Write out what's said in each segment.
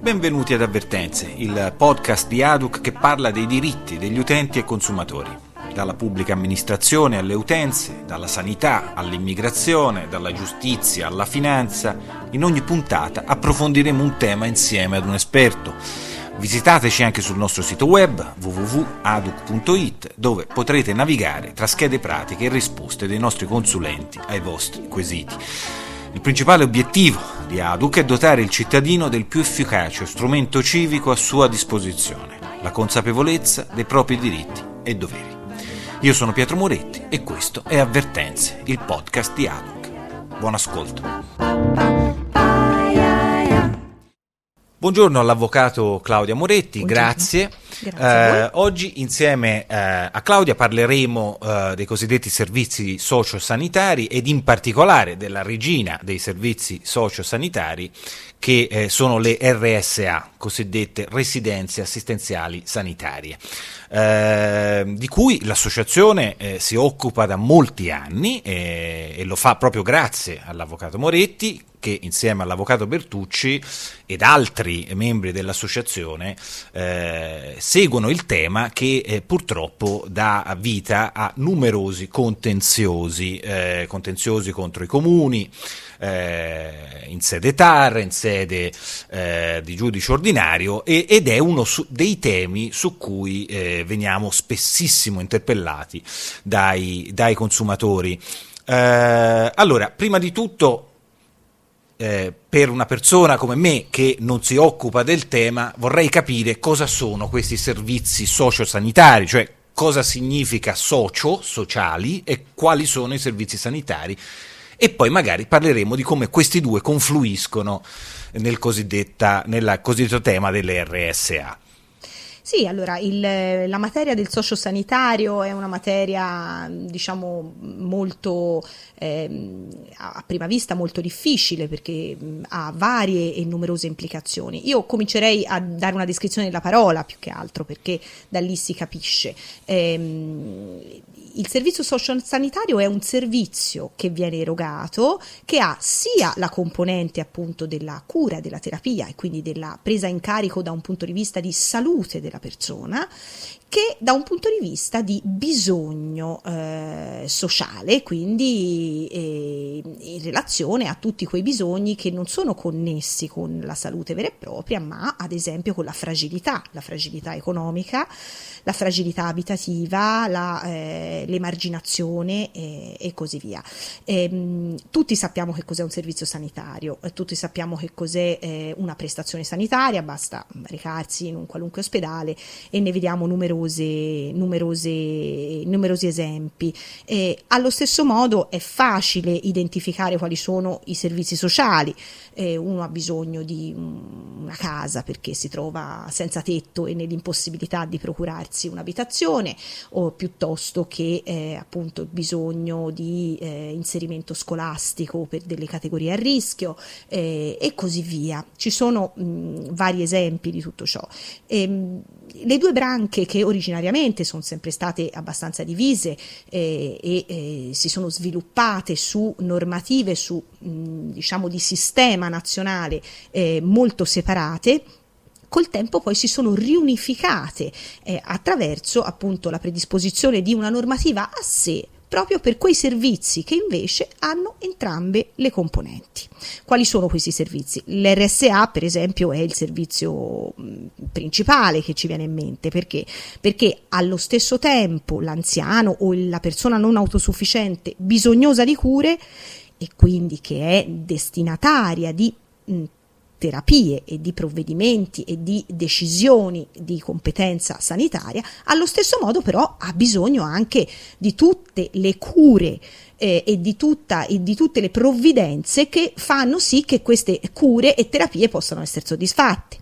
Benvenuti ad Avvertenze, il podcast di ADUC che parla dei diritti degli utenti e consumatori, dalla pubblica amministrazione alle utenze, dalla sanità all'immigrazione, dalla giustizia alla finanza. In ogni puntata approfondiremo un tema insieme ad un esperto. Visitateci anche sul nostro sito web www.aduc.it dove potrete navigare tra schede pratiche e risposte dei nostri consulenti ai vostri quesiti. Il principale obiettivo di ADUC è dotare il cittadino del più efficace strumento civico a sua disposizione, la consapevolezza dei propri diritti e doveri. Io sono Pietro Moretti e questo è Avvertenze, il podcast di ADUC. Buon ascolto. Buongiorno all'avvocato Claudia Moretti, Buongiorno. grazie. Eh, oggi insieme eh, a Claudia parleremo eh, dei cosiddetti servizi sociosanitari ed in particolare della regina dei servizi sociosanitari che eh, sono le RSA, cosiddette residenze assistenziali sanitarie, eh, di cui l'associazione eh, si occupa da molti anni e lo fa proprio grazie all'avvocato Moretti che insieme all'avvocato Bertucci ed altri membri dell'associazione eh, seguono il tema che eh, purtroppo dà vita a numerosi contenziosi, eh, contenziosi contro i comuni, eh, in sede TAR, in sede eh, di giudice ordinario e- ed è uno su- dei temi su cui eh, veniamo spessissimo interpellati dai, dai consumatori. Eh, allora, prima di tutto eh, per una persona come me che non si occupa del tema, vorrei capire cosa sono questi servizi sociosanitari, cioè cosa significa socio, sociali, e quali sono i servizi sanitari. E poi magari parleremo di come questi due confluiscono nel, nel cosiddetto tema delle RSA. Sì, allora il- la materia del sociosanitario è una materia, diciamo, molto ehm, a prima vista molto difficile perché ha varie e numerose implicazioni. Io comincerei a dare una descrizione della parola più che altro perché da lì si capisce. Ehm, il servizio sociosanitario è un servizio che viene erogato che ha sia la componente appunto della cura, della terapia e quindi della presa in carico da un punto di vista di salute della persona che da un punto di vista di bisogno eh, sociale, quindi eh, in relazione a tutti quei bisogni che non sono connessi con la salute vera e propria, ma ad esempio con la fragilità, la fragilità economica, la fragilità abitativa, la, eh, l'emarginazione eh, e così via. Ehm, tutti sappiamo che cos'è un servizio sanitario, eh, tutti sappiamo che cos'è eh, una prestazione sanitaria, basta recarsi in un qualunque ospedale e ne vediamo numerose, numerose, numerosi esempi. E allo stesso modo è facile identificare quali sono i servizi sociali. Eh, uno ha bisogno di mm, una casa perché si trova senza tetto e nell'impossibilità di procurarsi un'abitazione, o piuttosto che eh, appunto bisogno di eh, inserimento scolastico per delle categorie a rischio eh, e così via. Ci sono mh, vari esempi di tutto ciò. Ehm, le due branche che originariamente sono sempre state abbastanza divise eh, e eh, si sono sviluppate su normative, su mh, diciamo di sistema nazionale eh, molto separate, col tempo poi si sono riunificate eh, attraverso appunto la predisposizione di una normativa a sé proprio per quei servizi che invece hanno entrambe le componenti. Quali sono questi servizi? L'RSA, per esempio, è il servizio principale che ci viene in mente perché? Perché allo stesso tempo l'anziano o la persona non autosufficiente bisognosa di cure e quindi che è destinataria di terapie e di provvedimenti e di decisioni di competenza sanitaria, allo stesso modo però ha bisogno anche di tutte le cure eh, e, di tutta, e di tutte le provvidenze che fanno sì che queste cure e terapie possano essere soddisfatte.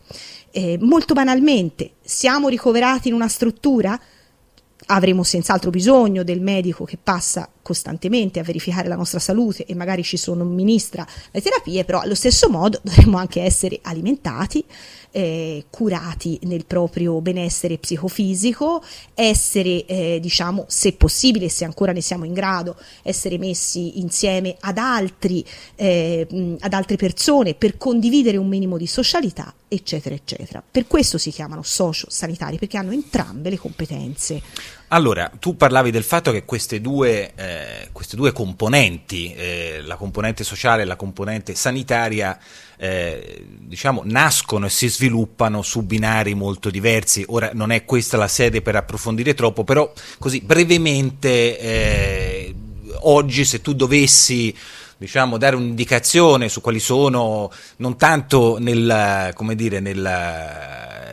Eh, molto banalmente, siamo ricoverati in una struttura? avremo senz'altro bisogno del medico che passa costantemente a verificare la nostra salute e magari ci somministra le terapie, però allo stesso modo dovremmo anche essere alimentati, eh, curati nel proprio benessere psicofisico, essere, eh, diciamo, se possibile, se ancora ne siamo in grado, essere messi insieme ad, altri, eh, ad altre persone per condividere un minimo di socialità, eccetera, eccetera. Per questo si chiamano socio-sanitari, perché hanno entrambe le competenze. Allora, tu parlavi del fatto che queste due, eh, queste due componenti, eh, la componente sociale e la componente sanitaria, eh, diciamo, nascono e si sviluppano su binari molto diversi. Ora non è questa la sede per approfondire troppo, però così brevemente, eh, oggi se tu dovessi diciamo, dare un'indicazione su quali sono, non tanto nel, dire, nel,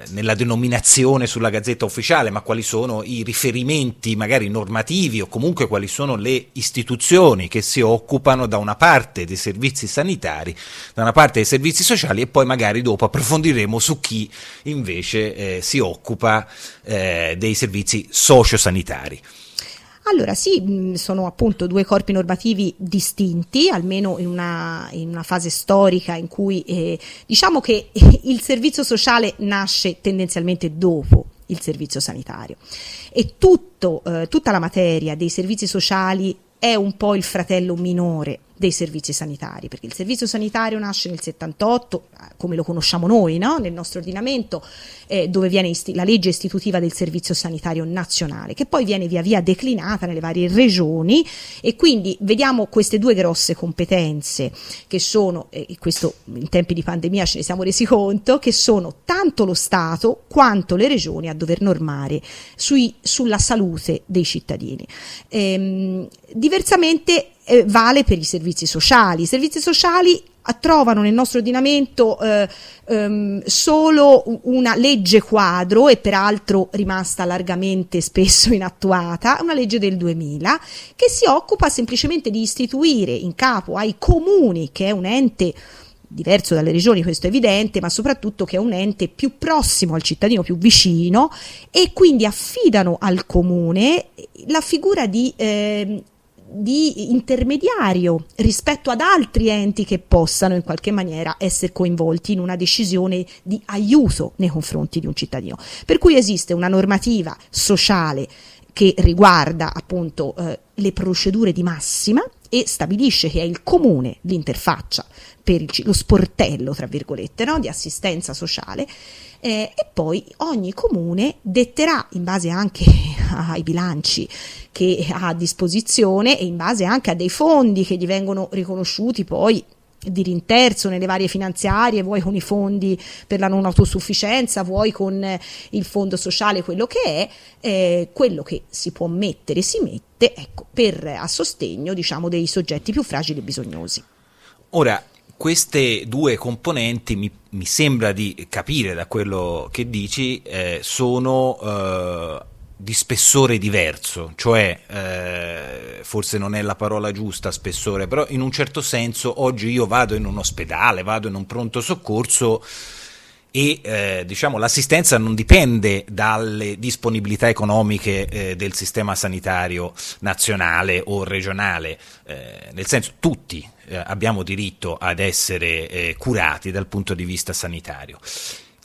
nella denominazione sulla gazzetta ufficiale, ma quali sono i riferimenti magari normativi o comunque quali sono le istituzioni che si occupano da una parte dei servizi sanitari, da una parte dei servizi sociali e poi magari dopo approfondiremo su chi invece eh, si occupa eh, dei servizi sociosanitari. Allora sì, mm, sono appunto due corpi normativi distinti, almeno in una, in una fase storica in cui eh, diciamo che il servizio sociale nasce tendenzialmente dopo il servizio sanitario. E tutto, eh, tutta la materia dei servizi sociali è un po' il fratello minore dei servizi sanitari, perché il servizio sanitario nasce nel 78, come lo conosciamo noi, no? nel nostro ordinamento, eh, dove viene isti- la legge istitutiva del servizio sanitario nazionale, che poi viene via via declinata nelle varie regioni e quindi vediamo queste due grosse competenze che sono, e eh, questo in tempi di pandemia ce ne siamo resi conto, che sono tanto lo Stato quanto le regioni a dover normare sui, sulla salute dei cittadini. Ehm, diversamente eh, vale per i servizi sociali. I servizi sociali trovano nel nostro ordinamento eh, ehm, solo una legge quadro e peraltro rimasta largamente spesso inattuata, una legge del 2000 che si occupa semplicemente di istituire in capo ai comuni, che è un ente diverso dalle regioni, questo è evidente, ma soprattutto che è un ente più prossimo al cittadino, più vicino e quindi affidano al comune la figura di eh, di intermediario rispetto ad altri enti che possano in qualche maniera essere coinvolti in una decisione di aiuto nei confronti di un cittadino. Per cui esiste una normativa sociale che riguarda appunto eh, le procedure di massima e stabilisce che è il comune l'interfaccia per il, lo sportello, tra virgolette, no? di assistenza sociale eh, e poi ogni comune detterà in base anche ai bilanci che ha a disposizione e in base anche a dei fondi che gli vengono riconosciuti poi di rinterzo nelle varie finanziarie, vuoi con i fondi per la non autosufficienza, vuoi con eh, il fondo sociale, quello che è, eh, quello che si può mettere si mette ecco, per, a sostegno diciamo, dei soggetti più fragili e bisognosi. Ora, queste due componenti mi, mi, sembra di capire da quello che dici eh, sono eh, di spessore diverso, cioè eh, forse non è la parola giusta spessore, però in un certo senso oggi io vado in un ospedale, vado in un pronto soccorso e eh, diciamo, l'assistenza non dipende dalle disponibilità economiche eh, del sistema sanitario nazionale o regionale, eh, nel senso tutti eh, abbiamo diritto ad essere eh, curati dal punto di vista sanitario.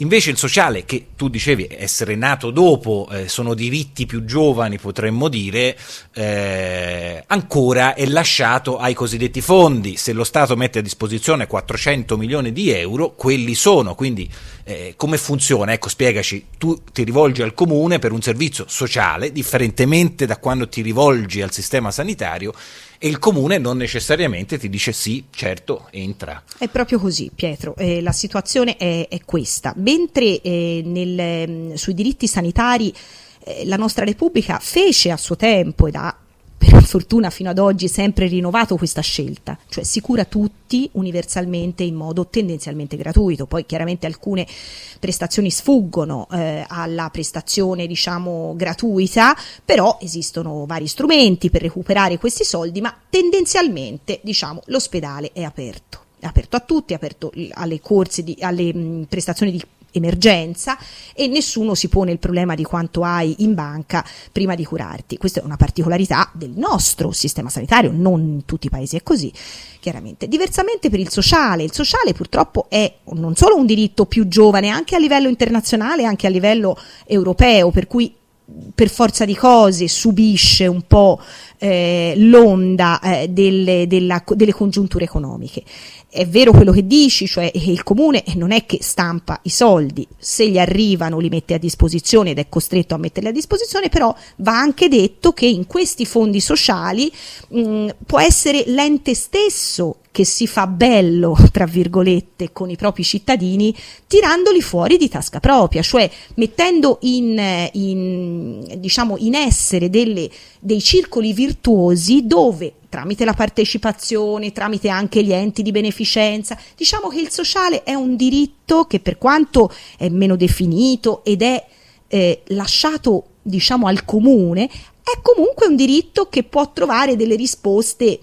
Invece il sociale, che tu dicevi essere nato dopo, eh, sono diritti più giovani, potremmo dire, eh, ancora è lasciato ai cosiddetti fondi. Se lo Stato mette a disposizione 400 milioni di euro, quelli sono. Quindi eh, come funziona? Ecco, spiegaci, tu ti rivolgi al comune per un servizio sociale, differentemente da quando ti rivolgi al sistema sanitario e il comune non necessariamente ti dice sì, certo, entra. È proprio così, Pietro. Eh, la situazione è, è questa. Mentre eh, nel, mm, sui diritti sanitari eh, la nostra Repubblica fece a suo tempo ed ha per fortuna fino ad oggi sempre rinnovato questa scelta, cioè si cura tutti universalmente in modo tendenzialmente gratuito, poi chiaramente alcune prestazioni sfuggono eh, alla prestazione diciamo gratuita, però esistono vari strumenti per recuperare questi soldi, ma tendenzialmente diciamo l'ospedale è aperto. È aperto a tutti, è aperto alle corsi, di, alle prestazioni di emergenza e nessuno si pone il problema di quanto hai in banca prima di curarti. Questa è una particolarità del nostro sistema sanitario, non in tutti i paesi è così, chiaramente. Diversamente per il sociale, il sociale purtroppo è non solo un diritto più giovane, anche a livello internazionale, anche a livello europeo, per cui per forza di cose subisce un po' eh, l'onda eh, delle, della, delle congiunture economiche. È vero quello che dici, cioè il comune non è che stampa i soldi, se gli arrivano li mette a disposizione ed è costretto a metterli a disposizione, però va anche detto che in questi fondi sociali mh, può essere l'ente stesso che si fa bello, tra virgolette, con i propri cittadini, tirandoli fuori di tasca propria, cioè mettendo in, in, diciamo, in essere delle, dei circoli virtuosi dove tramite la partecipazione, tramite anche gli enti di beneficenza. Diciamo che il sociale è un diritto che per quanto è meno definito ed è eh, lasciato diciamo al comune, è comunque un diritto che può trovare delle risposte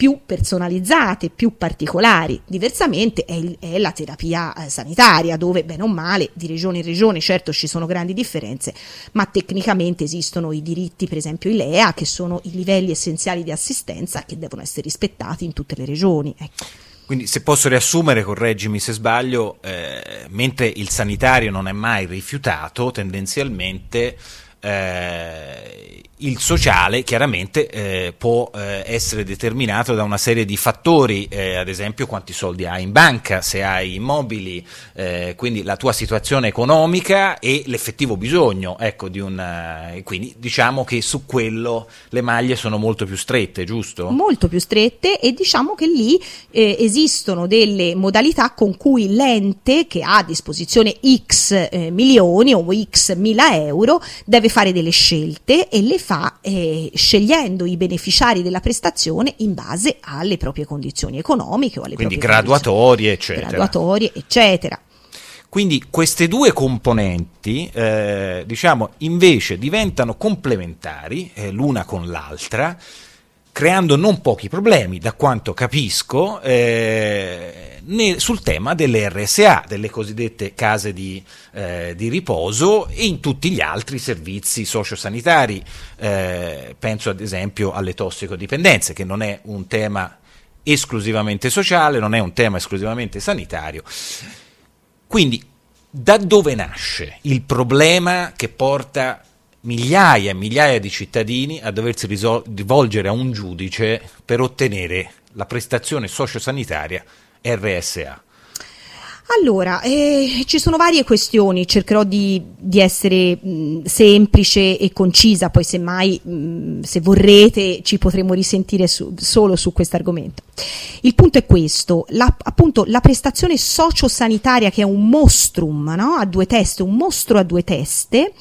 più personalizzate, più particolari. Diversamente è, è la terapia eh, sanitaria, dove bene o male, di regione in regione, certo ci sono grandi differenze, ma tecnicamente esistono i diritti, per esempio i LEA, che sono i livelli essenziali di assistenza che devono essere rispettati in tutte le regioni. Ecco. Quindi se posso riassumere, correggimi se sbaglio, eh, mentre il sanitario non è mai rifiutato, tendenzialmente eh, il sociale chiaramente eh, può eh, essere determinato da una serie di fattori, eh, ad esempio quanti soldi hai in banca, se hai immobili, eh, quindi la tua situazione economica e l'effettivo bisogno, ecco, di un, eh, quindi diciamo che su quello le maglie sono molto più strette, giusto? Molto più strette e diciamo che lì eh, esistono delle modalità con cui l'ente che ha a disposizione X milioni o X mila euro deve fare delle scelte e le eh, scegliendo i beneficiari della prestazione in base alle proprie condizioni economiche o alle Quindi proprie graduatorie, eccetera. Graduatorie, eccetera. Quindi queste due componenti, eh, diciamo, invece diventano complementari eh, l'una con l'altra, creando non pochi problemi, da quanto capisco, eh, nel, sul tema delle RSA, delle cosiddette case di, eh, di, riposo e in tutti gli altri servizi sociosanitari. Eh, penso ad esempio alle tossicodipendenze, che non è un tema esclusivamente sociale, non è un tema esclusivamente sanitario. Quindi da dove nasce il problema che porta migliaia e migliaia di cittadini a doversi rivolgere a un giudice per ottenere la prestazione sociosanitaria RSA? Allora, eh, ci sono varie questioni, cercherò di, di essere mh, semplice e concisa, poi semmai mh, se vorrete ci potremo risentire su, solo su questo argomento. Il punto è questo, la, appunto la prestazione sociosanitaria che è un mostrum no? a due teste, un mostro a due teste,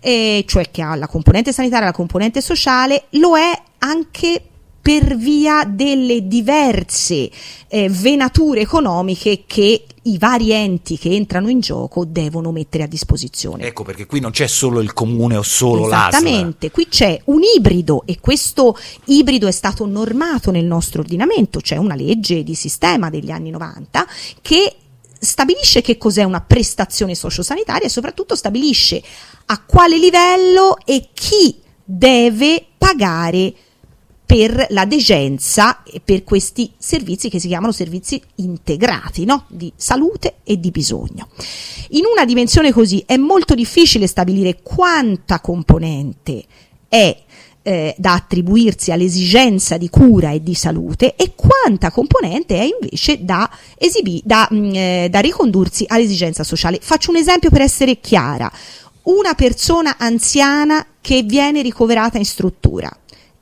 eh, cioè che ha la componente sanitaria e la componente sociale, lo è anche per via delle diverse eh, venature economiche che i vari enti che entrano in gioco devono mettere a disposizione. Ecco perché qui non c'è solo il comune o solo l'ASL. Esattamente, qui c'è un ibrido e questo ibrido è stato normato nel nostro ordinamento, c'è una legge di sistema degli anni 90 che stabilisce che cos'è una prestazione sociosanitaria e soprattutto stabilisce a quale livello e chi deve pagare per la degenza e per questi servizi che si chiamano servizi integrati no? di salute e di bisogno. In una dimensione così è molto difficile stabilire quanta componente è eh, da attribuirsi all'esigenza di cura e di salute e quanta componente è invece da, esibi- da, mh, mm, eh, da ricondursi all'esigenza sociale. Faccio un esempio per essere chiara. Una persona anziana che viene ricoverata in struttura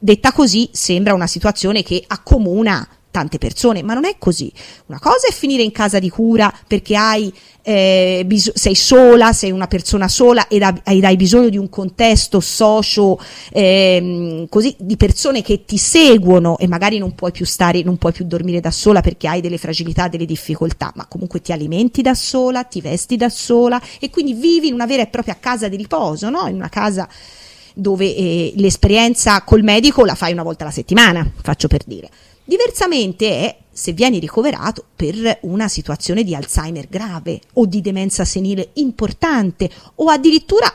Detta così sembra una situazione che accomuna tante persone, ma non è così. Una cosa è finire in casa di cura perché hai, eh, bis- sei sola, sei una persona sola ed hai bisogno di un contesto socio, eh, così, di persone che ti seguono e magari non puoi più stare, non puoi più dormire da sola perché hai delle fragilità, delle difficoltà, ma comunque ti alimenti da sola, ti vesti da sola e quindi vivi in una vera e propria casa di riposo, no? In una casa dove eh, l'esperienza col medico la fai una volta alla settimana, faccio per dire. Diversamente è se vieni ricoverato per una situazione di Alzheimer grave o di demenza senile importante o addirittura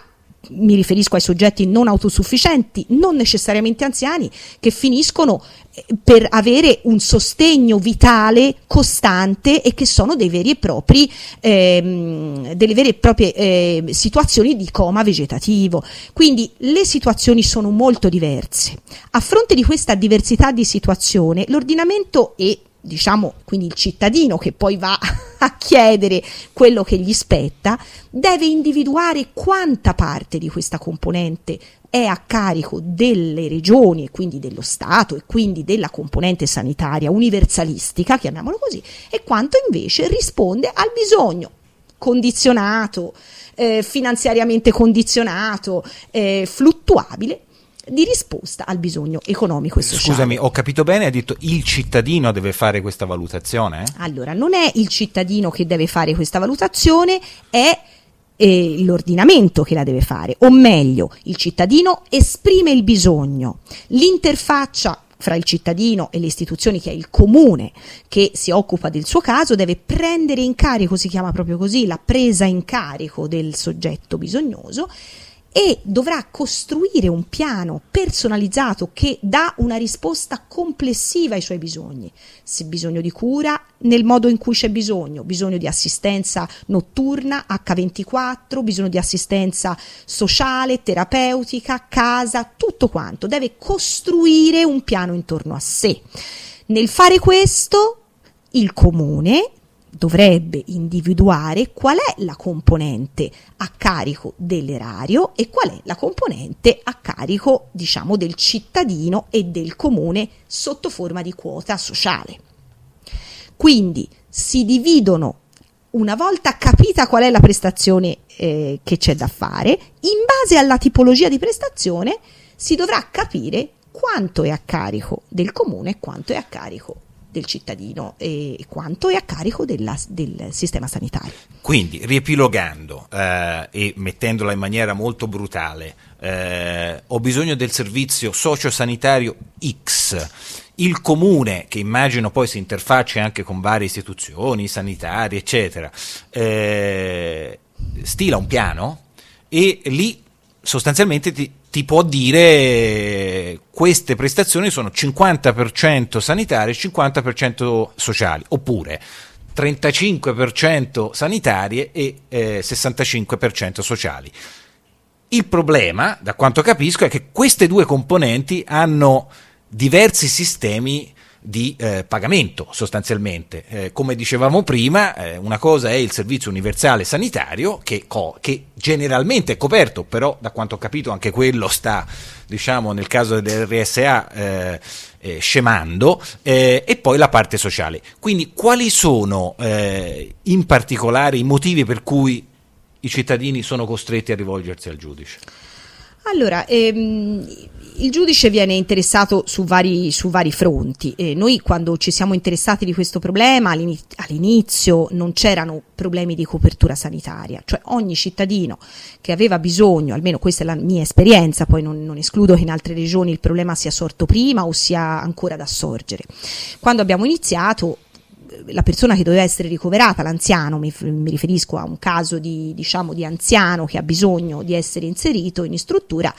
mi riferisco ai soggetti non autosufficienti, non necessariamente anziani, che finiscono eh, per avere un sostegno vitale costante e che sono propri, ehm, delle vere e proprie eh, situazioni di coma vegetativo. Quindi le situazioni sono molto diverse. A fronte di questa diversità di situazione, l'ordinamento e diciamo quindi il cittadino che poi va a chiedere quello che gli spetta, deve individuare quanta parte di questa componente è a carico delle regioni e quindi dello Stato e quindi della componente sanitaria universalistica, chiamiamolo così, e quanto invece risponde al bisogno condizionato, eh, finanziariamente condizionato, eh, fluttuabile di risposta al bisogno economico e sociale. Scusami, ho capito bene, hai detto il cittadino deve fare questa valutazione? Allora, non è il cittadino che deve fare questa valutazione, è eh, l'ordinamento che la deve fare, o meglio, il cittadino esprime il bisogno, l'interfaccia fra il cittadino e le istituzioni, che è il comune che si occupa del suo caso, deve prendere in carico, si chiama proprio così, la presa in carico del soggetto bisognoso e dovrà costruire un piano personalizzato che dà una risposta complessiva ai suoi bisogni. Se bisogno di cura, nel modo in cui c'è bisogno, bisogno di assistenza notturna, H24, bisogno di assistenza sociale, terapeutica, casa, tutto quanto. Deve costruire un piano intorno a sé. Nel fare questo, il comune dovrebbe individuare qual è la componente a carico dell'erario e qual è la componente a carico, diciamo, del cittadino e del comune sotto forma di quota sociale. Quindi si dividono una volta capita qual è la prestazione eh, che c'è da fare, in base alla tipologia di prestazione si dovrà capire quanto è a carico del comune e quanto è a carico del cittadino e quanto è a carico della, del sistema sanitario. Quindi, riepilogando eh, e mettendola in maniera molto brutale, eh, ho bisogno del servizio sociosanitario X. Il comune, che immagino poi si interfaccia anche con varie istituzioni sanitarie, eccetera, eh, stila un piano e lì sostanzialmente ti, ti può dire queste prestazioni sono 50% sanitarie e 50% sociali, oppure 35% sanitarie e eh, 65% sociali. Il problema, da quanto capisco, è che queste due componenti hanno diversi sistemi di eh, pagamento sostanzialmente. Eh, come dicevamo prima, eh, una cosa è il servizio universale sanitario che, co- che, generalmente è coperto, però da quanto ho capito anche quello sta, diciamo, nel caso dell'RSA eh, eh, scemando, eh, e poi la parte sociale. Quindi quali sono in particolare i motivi per cui i cittadini sono costretti a rivolgersi al giudice? Allora, ehm, il giudice viene interessato su vari, su vari fronti. Eh, noi quando ci siamo interessati di questo problema all'inizio non c'erano problemi di copertura sanitaria, cioè ogni cittadino che aveva bisogno, almeno questa è la mia esperienza, poi non, non escludo che in altre regioni il problema sia sorto prima o sia ancora da sorgere. Quando abbiamo iniziato la persona che doveva essere ricoverata, l'anziano, mi, mi riferisco a un caso di, diciamo, di anziano che ha bisogno di essere inserito in struttura,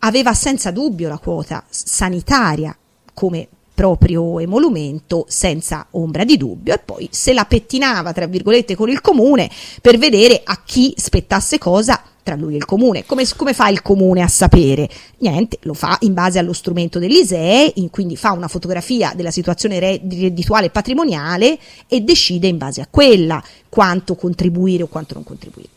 aveva senza dubbio la quota sanitaria come proprio emolumento senza ombra di dubbio e poi se la pettinava tra virgolette con il comune per vedere a chi spettasse cosa tra lui e il comune. Come, come, fa il comune a sapere? Niente, lo fa in base allo strumento dell'ISEE, in, quindi fa una fotografia della situazione reddituale e patrimoniale e decide in base a quella quanto contribuire o quanto non contribuire.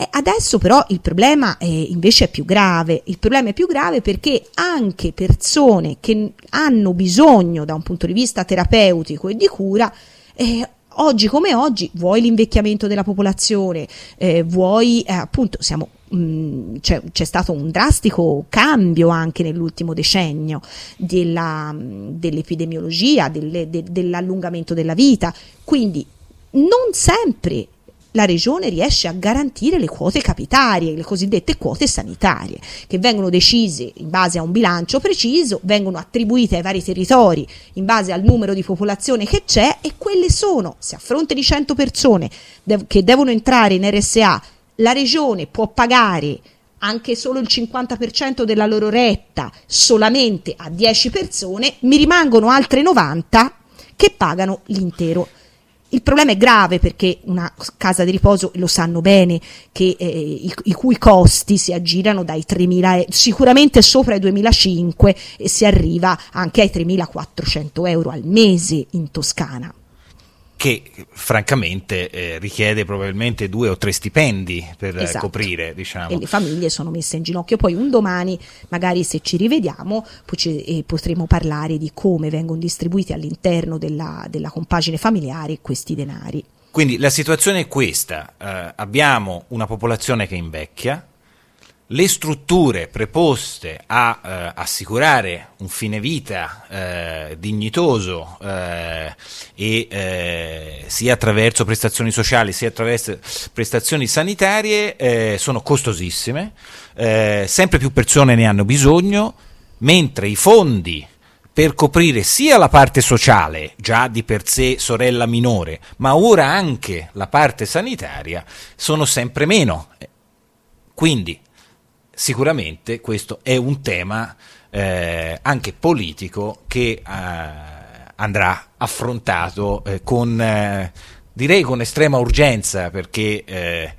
Eh, adesso però il problema è, invece è più grave, il problema è più grave perché anche persone che hanno bisogno da un punto di vista terapeutico e di cura, eh, oggi come oggi, vuoi l'invecchiamento della popolazione, eh, vuoi eh, appunto siamo mm, c'è, c'è, stato un drastico cambio anche nell'ultimo decennio della, dell'epidemiologia, delle, de, dell'allungamento della vita, quindi non sempre la regione riesce a garantire le quote capitarie, le cosiddette quote sanitarie, che vengono decise in base a un bilancio preciso, vengono attribuite ai vari territori in base al numero di popolazione che c'è e quelle sono, se a fronte di 100 persone dev- che devono entrare in RSA, la regione può pagare anche solo il 50% della loro retta solamente a 10 persone, mi rimangono altre 90 che pagano l'intero il problema è grave perché una casa di riposo lo sanno bene che eh, i, i, cui costi si aggirano dai 3.000 sicuramente sopra i 2.500 e si arriva anche ai 3.400 euro al mese in Toscana che francamente eh, richiede probabilmente due o tre stipendi per esatto. coprire. Diciamo. E le famiglie sono messe in ginocchio. Poi un domani, magari se ci rivediamo, ci, eh, potremo parlare di come vengono distribuiti all'interno della, della compagine familiare questi denari. Quindi la situazione è questa, eh, abbiamo una popolazione che invecchia, le strutture preposte a eh, assicurare un fine vita eh, dignitoso eh, e eh, sia attraverso prestazioni sociali sia attraverso prestazioni sanitarie eh, sono costosissime, eh, sempre più persone ne hanno bisogno, mentre i fondi per coprire sia la parte sociale, già di per sé sorella minore, ma ora anche la parte sanitaria, sono sempre meno. Quindi sicuramente questo è un tema eh, anche politico che eh, andrà affrontato eh, con, eh, direi con estrema urgenza perché eh,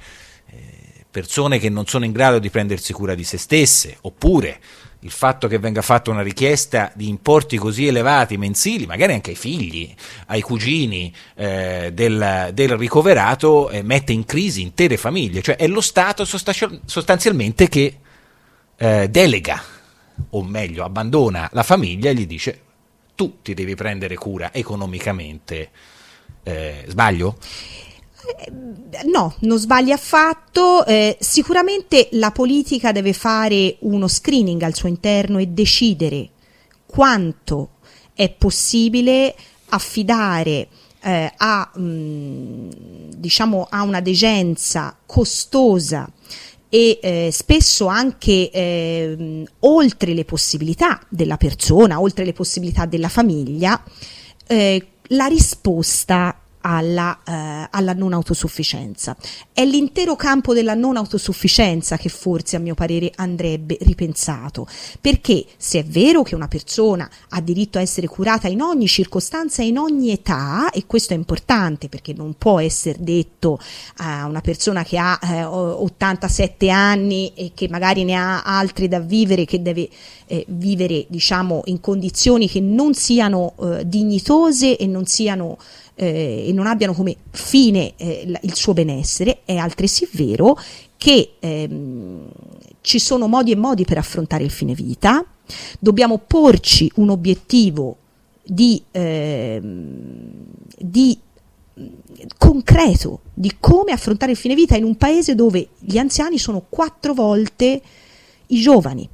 persone che non sono in grado di prendersi cura di se stesse oppure il fatto che venga fatta una richiesta di importi così elevati mensili, magari anche ai figli, ai cugini eh, del, del, ricoverato, eh, mette in crisi intere famiglie. Cioè è lo Stato sostanzialmente che eh, delega, o meglio abbandona la famiglia e gli dice tu ti devi prendere cura economicamente. Eh, sbaglio? Eh, no, non sbagli affatto. Eh, sicuramente la politica deve fare uno screening al suo interno e decidere quanto è possibile affidare eh, a, mh, mm, diciamo, a una degenza costosa e eh, spesso anche eh, oltre le possibilità della persona, oltre le possibilità della famiglia, eh, la risposta alla, eh, alla, non autosufficienza. È l'intero campo della non autosufficienza che forse a mio parere andrebbe ripensato, perché se è vero che una persona ha diritto a essere curata in ogni circostanza e in ogni età, e questo è importante perché non può essere detto a una persona che ha eh, 87 anni e che magari ne ha altri da vivere, che deve eh, vivere diciamo in condizioni che non siano eh, dignitose e non siano eh, e non abbiano come fine eh, il suo benessere, è altresì vero che ehm, ci sono modi e modi per affrontare il fine vita, dobbiamo porci un obiettivo di, ehm, di concreto di come affrontare il fine vita in un paese dove gli anziani sono quattro volte i giovani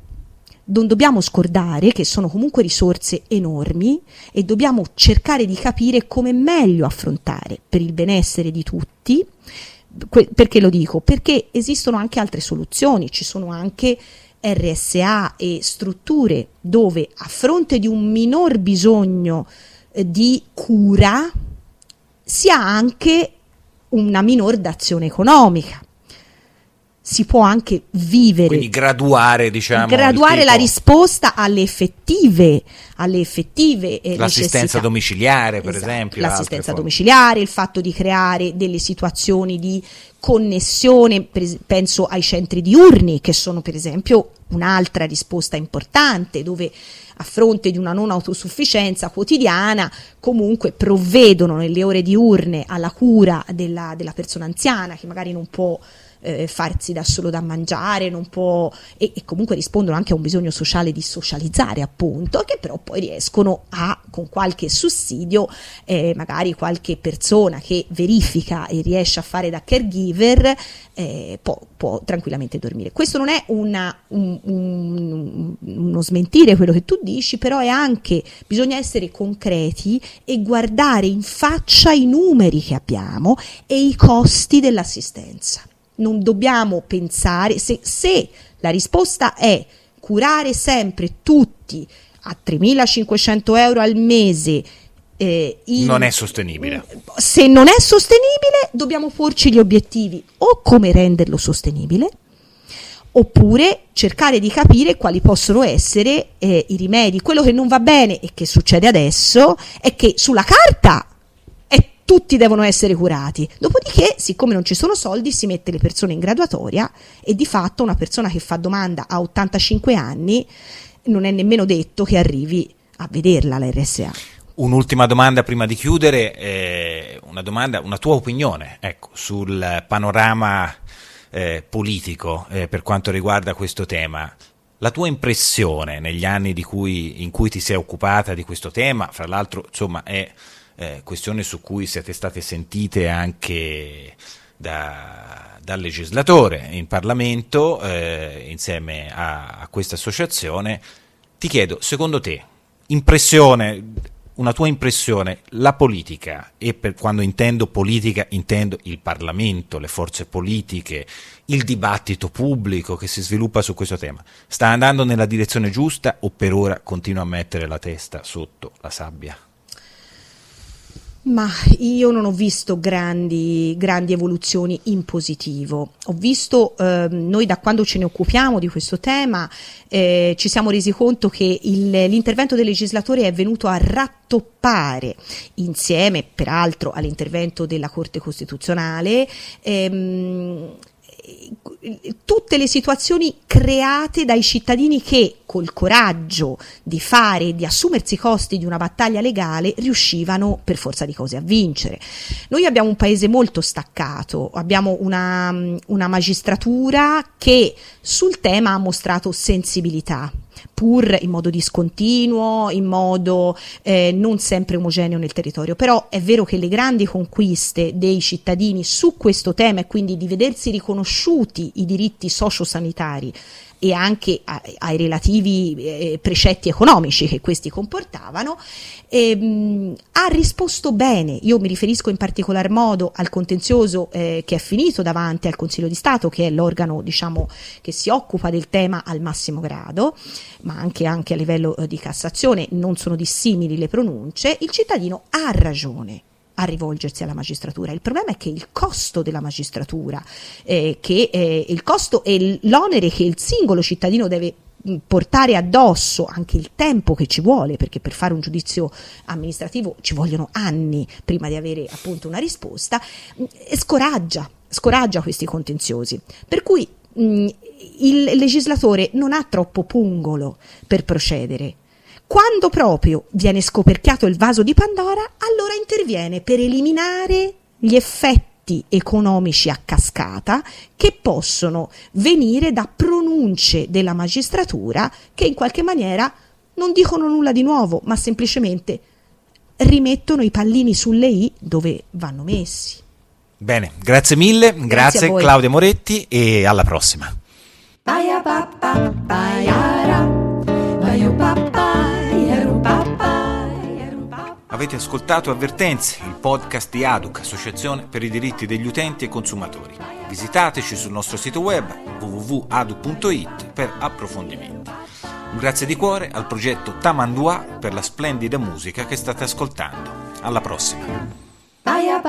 non dobbiamo scordare che sono comunque risorse enormi e dobbiamo cercare di capire come meglio affrontare per il benessere di tutti. perché lo dico? Perché esistono anche altre soluzioni, ci sono anche RSA e strutture dove a fronte di un minor bisogno eh, di cura si ha anche una minor dazione economica si può anche vivere. Quindi graduare, diciamo. Graduare la risposta alle effettive, alle effettive eh, L'assistenza necessità. domiciliare, per esatto, esempio. L'assistenza domiciliare, il fatto di creare delle situazioni di connessione, per, penso ai centri diurni, che sono per esempio un'altra risposta importante, dove a fronte di una non autosufficienza quotidiana comunque provvedono nelle ore diurne alla cura della, della persona anziana che magari non può eh, farsi da solo da mangiare, non può, e, e, comunque rispondono anche a un bisogno sociale di socializzare, appunto, che però poi riescono a, con qualche sussidio, eh, magari qualche persona che verifica e riesce a fare da caregiver, eh, può, può, tranquillamente dormire. Questo non è una, un, un, uno smentire quello che tu dici, però è anche, bisogna essere concreti e guardare in faccia i numeri che abbiamo e i costi dell'assistenza non dobbiamo pensare, se, se la risposta è curare sempre tutti a 3.500 euro al mese, eh, in, non è sostenibile. Se non è sostenibile, dobbiamo porci gli obiettivi o come renderlo sostenibile, oppure cercare di capire quali possono essere eh, i rimedi. Quello che non va bene e che succede adesso è che sulla carta tutti devono essere curati. Dopodiché, siccome non ci sono soldi, si mette le persone in graduatoria e di fatto una persona che fa domanda a 85 anni non è nemmeno detto che arrivi a vederla la RSA. Un'ultima domanda prima di chiudere, eh, una, domanda, una tua opinione ecco, sul panorama eh, politico eh, per quanto riguarda questo tema. La tua impressione negli anni cui, in cui ti sei occupata di questo tema, fra l'altro insomma è eh, questione su cui siete state sentite anche da, dal legislatore in Parlamento eh, insieme a, a questa associazione. Ti chiedo, secondo te, impressione, una tua impressione, la politica, e per quando intendo politica intendo il Parlamento, le forze politiche, il dibattito pubblico che si sviluppa su questo tema, sta andando nella direzione giusta o per ora continua a mettere la testa sotto la sabbia? Ma io non ho visto grandi, grandi evoluzioni in positivo. Ho visto, eh, noi da quando ce ne occupiamo di questo tema, eh, ci siamo resi conto che il, l'intervento del legislatore è venuto a rattoppare, insieme peraltro all'intervento della Corte Costituzionale, ehm, tutte le situazioni create dai cittadini che col coraggio di fare, di assumersi i costi di una battaglia legale, riuscivano per forza di cose a vincere. Noi abbiamo un paese molto staccato, abbiamo una, una magistratura che sul tema ha mostrato sensibilità pur in modo discontinuo, in modo eh, non sempre omogeneo nel territorio. Però è vero che le grandi conquiste dei cittadini su questo tema e quindi di vedersi riconosciuti i diritti sociosanitari e anche ai relativi eh, precetti economici che questi comportavano, ehm, ha risposto bene. Io mi riferisco in particolar modo al contenzioso eh, che è finito davanti al Consiglio di Stato, che è l'organo diciamo, che si occupa del tema al massimo grado, ma anche, anche a livello eh, di Cassazione non sono dissimili le pronunce. Il cittadino ha ragione a rivolgersi alla magistratura. Il problema è che il costo della magistratura, eh, che eh, il costo e l'onere che il singolo cittadino deve mm, portare addosso anche il tempo che ci vuole, perché per fare un giudizio amministrativo ci vogliono anni prima di avere appunto una risposta, mm, scoraggia, scoraggia questi contenziosi. Per cui mh, mm, il legislatore non ha troppo pungolo per procedere quando proprio viene scoperchiato il vaso di Pandora, allora interviene per eliminare gli effetti economici a cascata che possono venire da pronunce della magistratura che in qualche maniera non dicono nulla di nuovo, ma semplicemente rimettono i pallini sulle i dove vanno messi. Bene, grazie mille, grazie, grazie Claudia Moretti e alla prossima. Baya, baya, Avete ascoltato Avvertenze, il podcast di ADUC, Associazione per i diritti degli utenti e consumatori. Visitateci sul nostro sito web www.adu.it per approfondimenti. Un grazie di cuore al progetto Tamandua per la splendida musica che state ascoltando. Alla prossima! Bye,